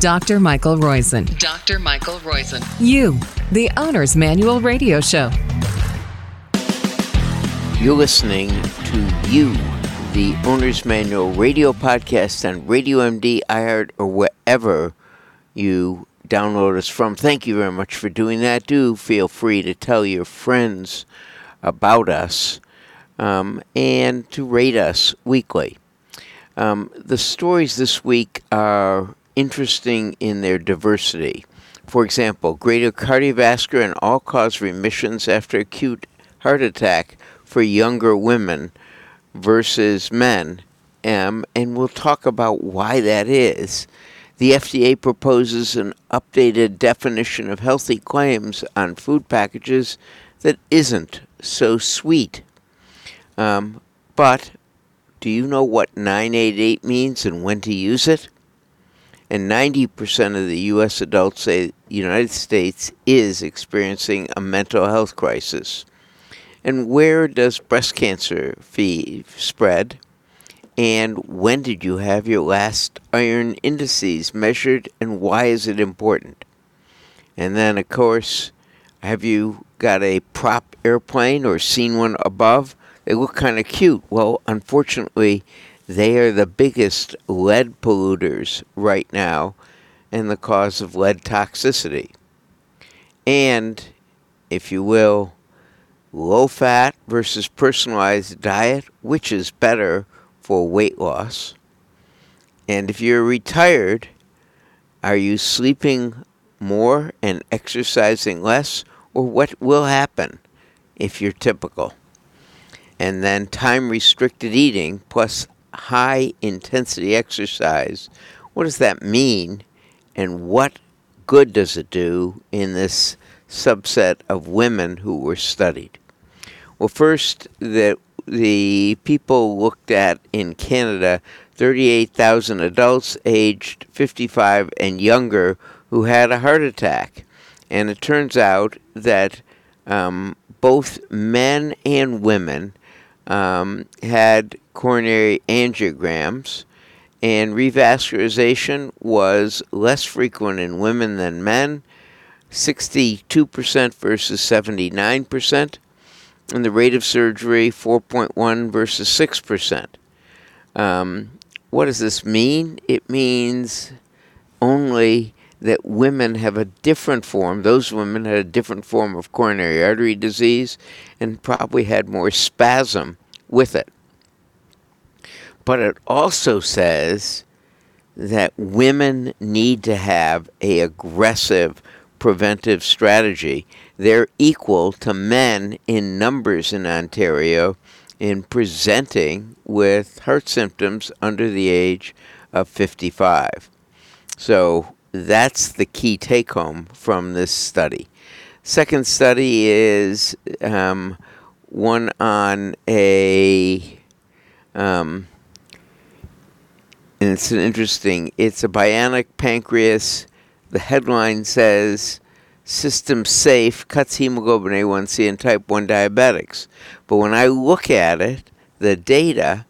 Dr. Michael Roizen. Dr. Michael Roizen. You, the Owner's Manual Radio Show. You're listening to You, the Owner's Manual radio podcast on Radio MD, iHeart, or wherever you download us from. Thank you very much for doing that. Do feel free to tell your friends about us um, and to rate us weekly. Um, the stories this week are interesting in their diversity. For example, greater cardiovascular and all cause remissions after acute heart attack for younger women versus men. Um, and we'll talk about why that is. The FDA proposes an updated definition of healthy claims on food packages that isn't so sweet. Um, but do you know what 988 means and when to use it? And 90% of the U.S. adults say the United States is experiencing a mental health crisis. And where does breast cancer spread? And when did you have your last iron indices measured, and why is it important? And then, of course, have you got a prop airplane or seen one above? They look kind of cute. Well, unfortunately, they are the biggest lead polluters right now and the cause of lead toxicity. And, if you will, low fat versus personalized diet, which is better for weight loss. And if you're retired, are you sleeping more and exercising less, or what will happen if you're typical? And then time restricted eating plus high intensity exercise, what does that mean and what good does it do in this subset of women who were studied? Well, first, the, the people looked at in Canada 38,000 adults aged 55 and younger who had a heart attack. And it turns out that um, both men and women um, had coronary angiograms, and revascularization was less frequent in women than men 62% versus 79%, and the rate of surgery 4.1 versus 6%. Um, what does this mean? It means only that women have a different form. Those women had a different form of coronary artery disease and probably had more spasm with it. But it also says that women need to have a aggressive preventive strategy. They're equal to men in numbers in Ontario in presenting with heart symptoms under the age of 55. So that's the key take home from this study. Second study is um, one on a, um, and it's an interesting, it's a bionic pancreas. The headline says, System safe, cuts hemoglobin A1C in type 1 diabetics. But when I look at it, the data,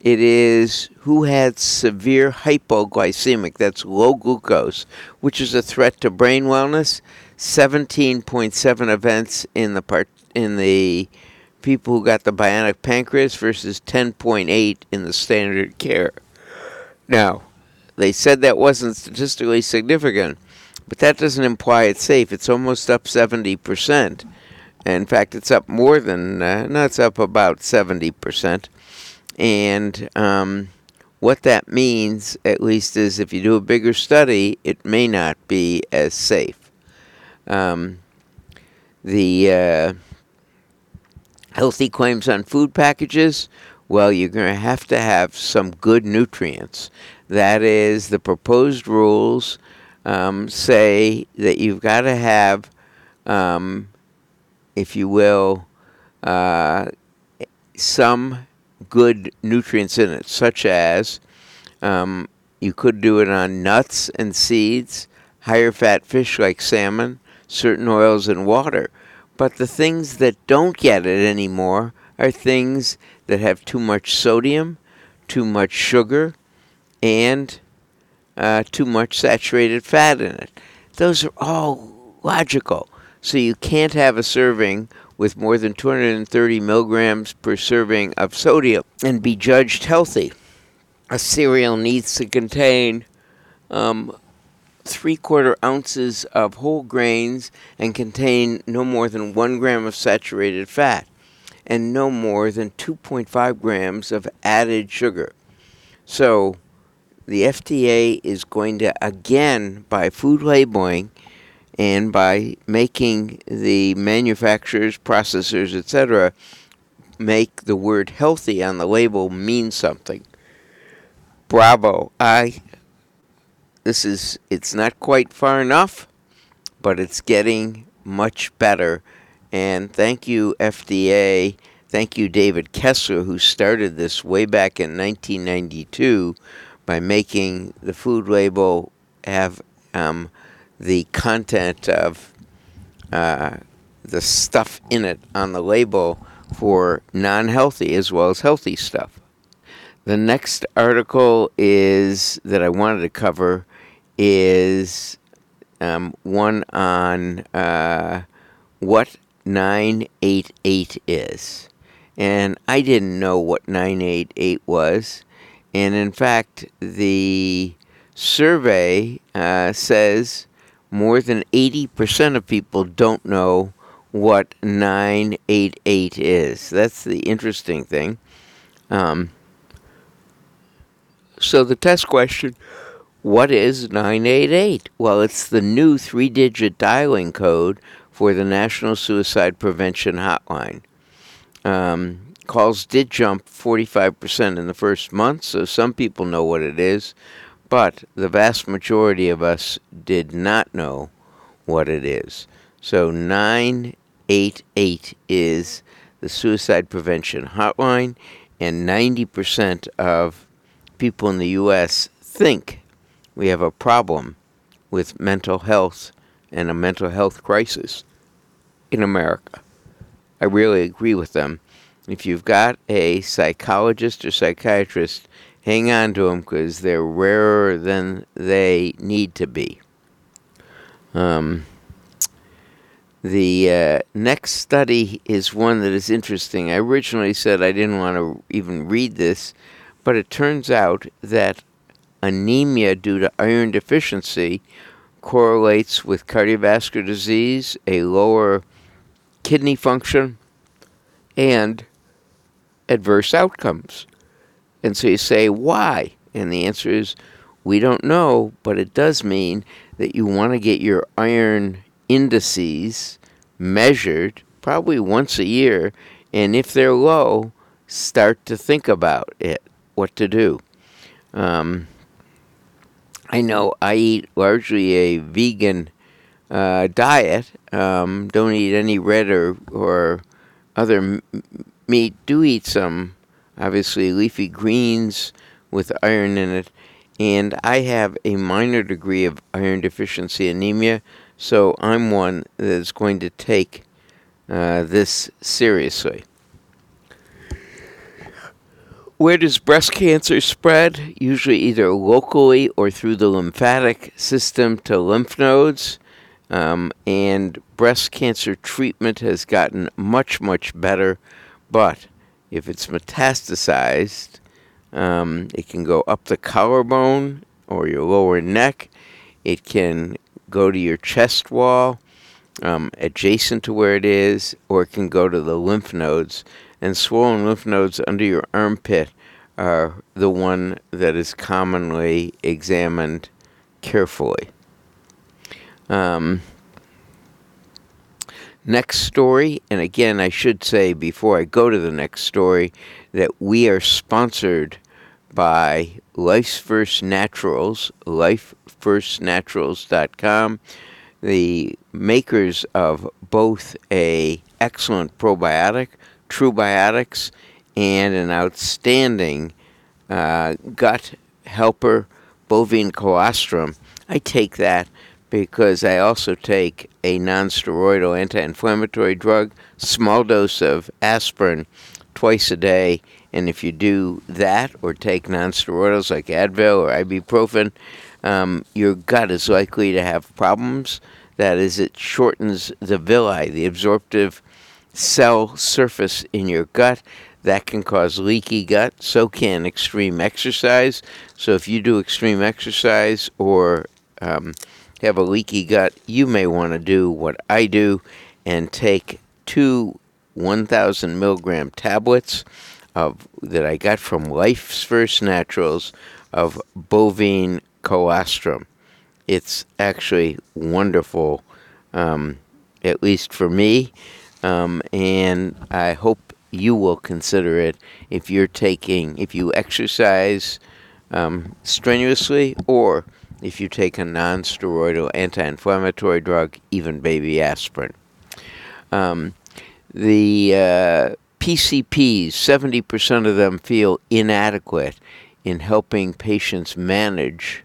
it is who had severe hypoglycemic, that's low glucose, which is a threat to brain wellness. 17.7 events in the part in the people who got the bionic pancreas versus 10.8 in the standard care. Now, they said that wasn't statistically significant, but that doesn't imply it's safe. It's almost up 70%. In fact, it's up more than, uh, no, it's up about 70%. And um, what that means, at least, is if you do a bigger study, it may not be as safe. Um, the uh, healthy claims on food packages, well, you're going to have to have some good nutrients. That is, the proposed rules um, say that you've got to have, um, if you will, uh, some good nutrients in it, such as um, you could do it on nuts and seeds, higher fat fish like salmon, certain oils and water. But the things that don't get it anymore are things that have too much sodium, too much sugar, and uh, too much saturated fat in it. Those are all logical. So you can't have a serving with more than 230 milligrams per serving of sodium and be judged healthy. A cereal needs to contain um, three quarter ounces of whole grains and contain no more than one gram of saturated fat and no more than 2.5 grams of added sugar. So the FDA is going to, again, by food labeling and by making the manufacturers, processors, etc., make the word healthy on the label mean something. Bravo. I this is it's not quite far enough, but it's getting much better. And thank you FDA, thank you David Kessler who started this way back in 1992 by making the food label have um, the content of uh, the stuff in it on the label for non healthy as well as healthy stuff. The next article is that I wanted to cover is um, one on uh, what 988 is. And I didn't know what 988 was. And in fact, the survey uh, says more than 80% of people don't know what 988 is. That's the interesting thing. Um, so the test question what is 988? Well, it's the new three digit dialing code for the National Suicide Prevention Hotline. Um, calls did jump 45% in the first month, so some people know what it is but the vast majority of us did not know what it is. So 988 is the suicide prevention hotline, and 90% of people in the U.S. think we have a problem with mental health and a mental health crisis in America. I really agree with them. If you've got a psychologist or psychiatrist hang on to them because they're rarer than they need to be. Um, the uh, next study is one that is interesting. I originally said I didn't want to even read this, but it turns out that anemia due to iron deficiency correlates with cardiovascular disease, a lower kidney function, and adverse outcomes. And so you say, why? And the answer is, we don't know, but it does mean that you want to get your iron indices measured probably once a year. And if they're low, start to think about it, what to do. Um, I know I eat largely a vegan uh, diet. Um, don't eat any red or, or other m- meat. Do eat some obviously leafy greens with iron in it. And I have a minor degree of iron deficiency anemia, so I'm one that's going to take uh, this seriously. Where does breast cancer spread? Usually either locally or through the lymphatic system to lymph nodes. Um, and breast cancer treatment has gotten much, much better, but if it's metastasized, um, it can go up the collarbone or your lower neck. It can go to your chest wall, um, adjacent to where it is, or it can go to the lymph nodes. And swollen lymph nodes under your armpit are the one that is commonly examined carefully. Um, next story, and again, I should say before I go to the next story that we are sponsored by Life's First Naturals, lifefirstnaturals.com, the makers of both a excellent probiotic, True Biotics, and an outstanding uh, gut helper, bovine colostrum. I take that because I also take a nonsteroidal anti inflammatory drug, small dose of aspirin twice a day, And if you do that or take nonsteroidals like Advil or ibuprofen, um, your gut is likely to have problems. That is, it shortens the villi, the absorptive cell surface in your gut. That can cause leaky gut. So can extreme exercise. So if you do extreme exercise or um, have a leaky gut, you may want to do what I do and take two 1,000 milligram tablets of that I got from Life's First Naturals of bovine colostrum. It's actually wonderful, um, at least for me, um, and I hope you will consider it if you're taking, if you exercise um, strenuously, or if you take a non-steroidal anti-inflammatory drug, even baby aspirin. Um, the uh, PCPs, 70% of them feel inadequate in helping patients manage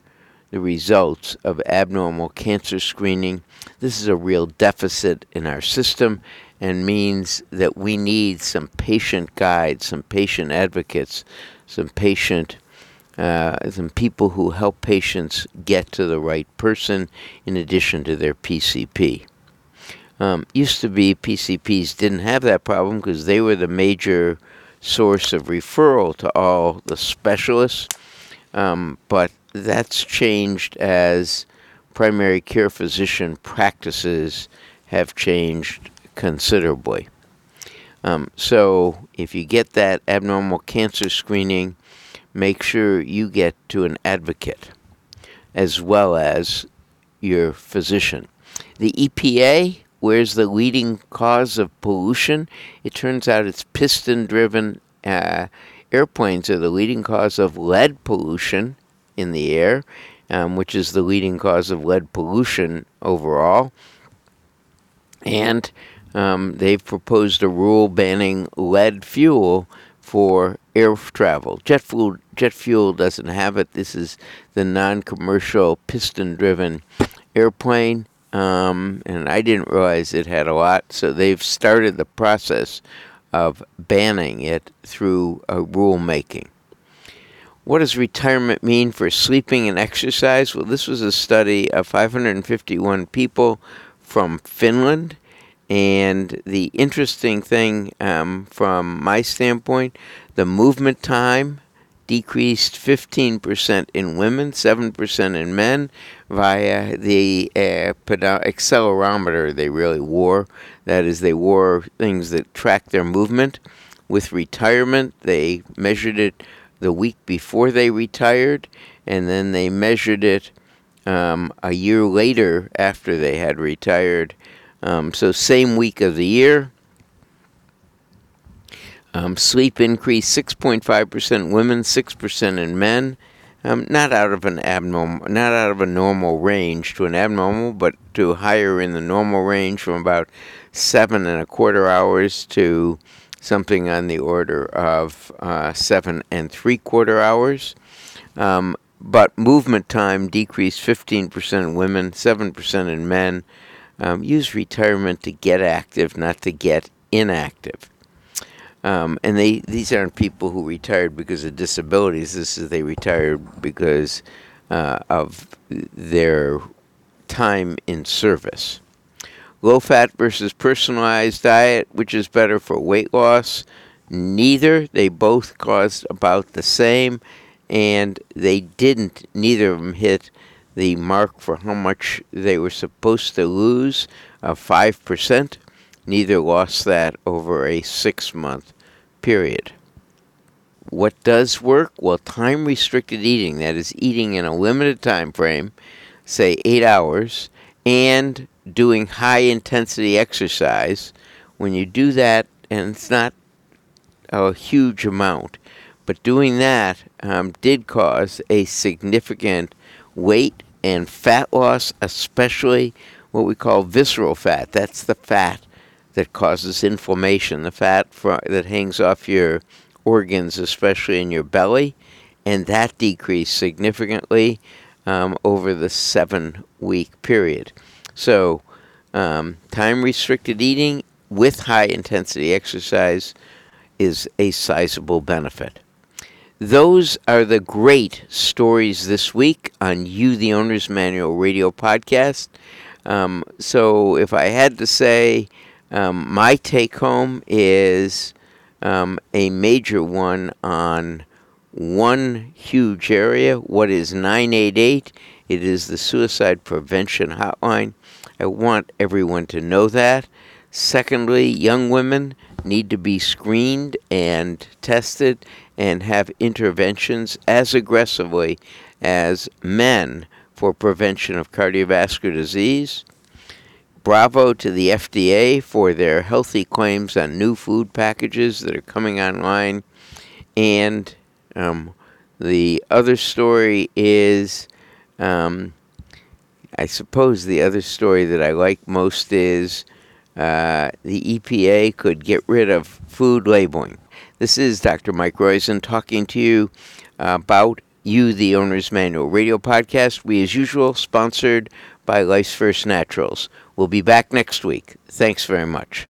the results of abnormal cancer screening. This is a real deficit in our system and means that we need some patient guides, some patient advocates, some patient uh, some people who help patients get to the right person in addition to their PCP. Um, used to be PCPs didn't have that problem because they were the major source of referral to all the specialists, um, but that's changed as primary care physician practices have changed considerably. Um, so if you get that abnormal cancer screening, make sure you get to an advocate as well as your physician. The EPA, where's the leading cause of pollution? It turns out it's piston driven uh, airplanes are the leading cause of lead pollution in the air, um, which is the leading cause of lead pollution overall. And um, they've proposed a rule banning lead fuel for air travel. Jet fuel, jet fuel doesn't have it. This is the non-commercial piston-driven airplane, um, and I didn't realize it had a lot. So they've started the process of banning it through a rulemaking. What does retirement mean for sleeping and exercise? Well, this was a study of 551 people from Finland and the interesting thing um, from my standpoint, the movement time decreased 15% in women, 7% in men via the uh, accelerometer they really wore. That is, they wore things that track their movement. With retirement, they measured it the week before they retired, and then they measured it um, a year later after they had retired um, so same week of the year. Um, sleep increased 6.5% women, 6% in men. Um, not out of an abnormal, not out of a normal range to an abnormal, but to higher in the normal range from about seven and a quarter hours to something on the order of uh, seven and three quarter hours. Um, but movement time decreased 15% in women, 7% in men. Um, use retirement to get active, not to get inactive. Um, and they these aren't people who retired because of disabilities. This is they retired because uh, of their time in service. Low fat versus personalized diet, which is better for weight loss? Neither. They both caused about the same, and they didn't. Neither of them hit the mark for how much they were supposed to lose of 5%. Neither lost that over a six month period. What does work? Well, time restricted eating, that is, eating in a limited time frame, say eight hours, and doing high intensity exercise. When you do that, and it's not a huge amount, but doing that um, did cause a significant weight and fat loss, especially what we call visceral fat. That's the fat that causes inflammation, the fat fr- that hangs off your organs, especially in your belly, and that decreased significantly um, over the seven week period. So, um, time restricted eating with high intensity exercise is a sizable benefit. Those are the great stories this week on You, the Owner's Manual radio podcast. Um, so, if I had to say, um, my take home is um, a major one on one huge area. What is 988? It is the suicide prevention hotline. I want everyone to know that. Secondly, young women need to be screened and tested and have interventions as aggressively as men for prevention of cardiovascular disease. Bravo to the FDA for their healthy claims on new food packages that are coming online. And um, the other story is um, I suppose the other story that I like most is uh, the EPA could get rid of food labeling. This is Dr. Mike Roizen talking to you about You, the Owner's Manual radio podcast. We, as usual, sponsored by Life's First Naturals. We'll be back next week. Thanks very much.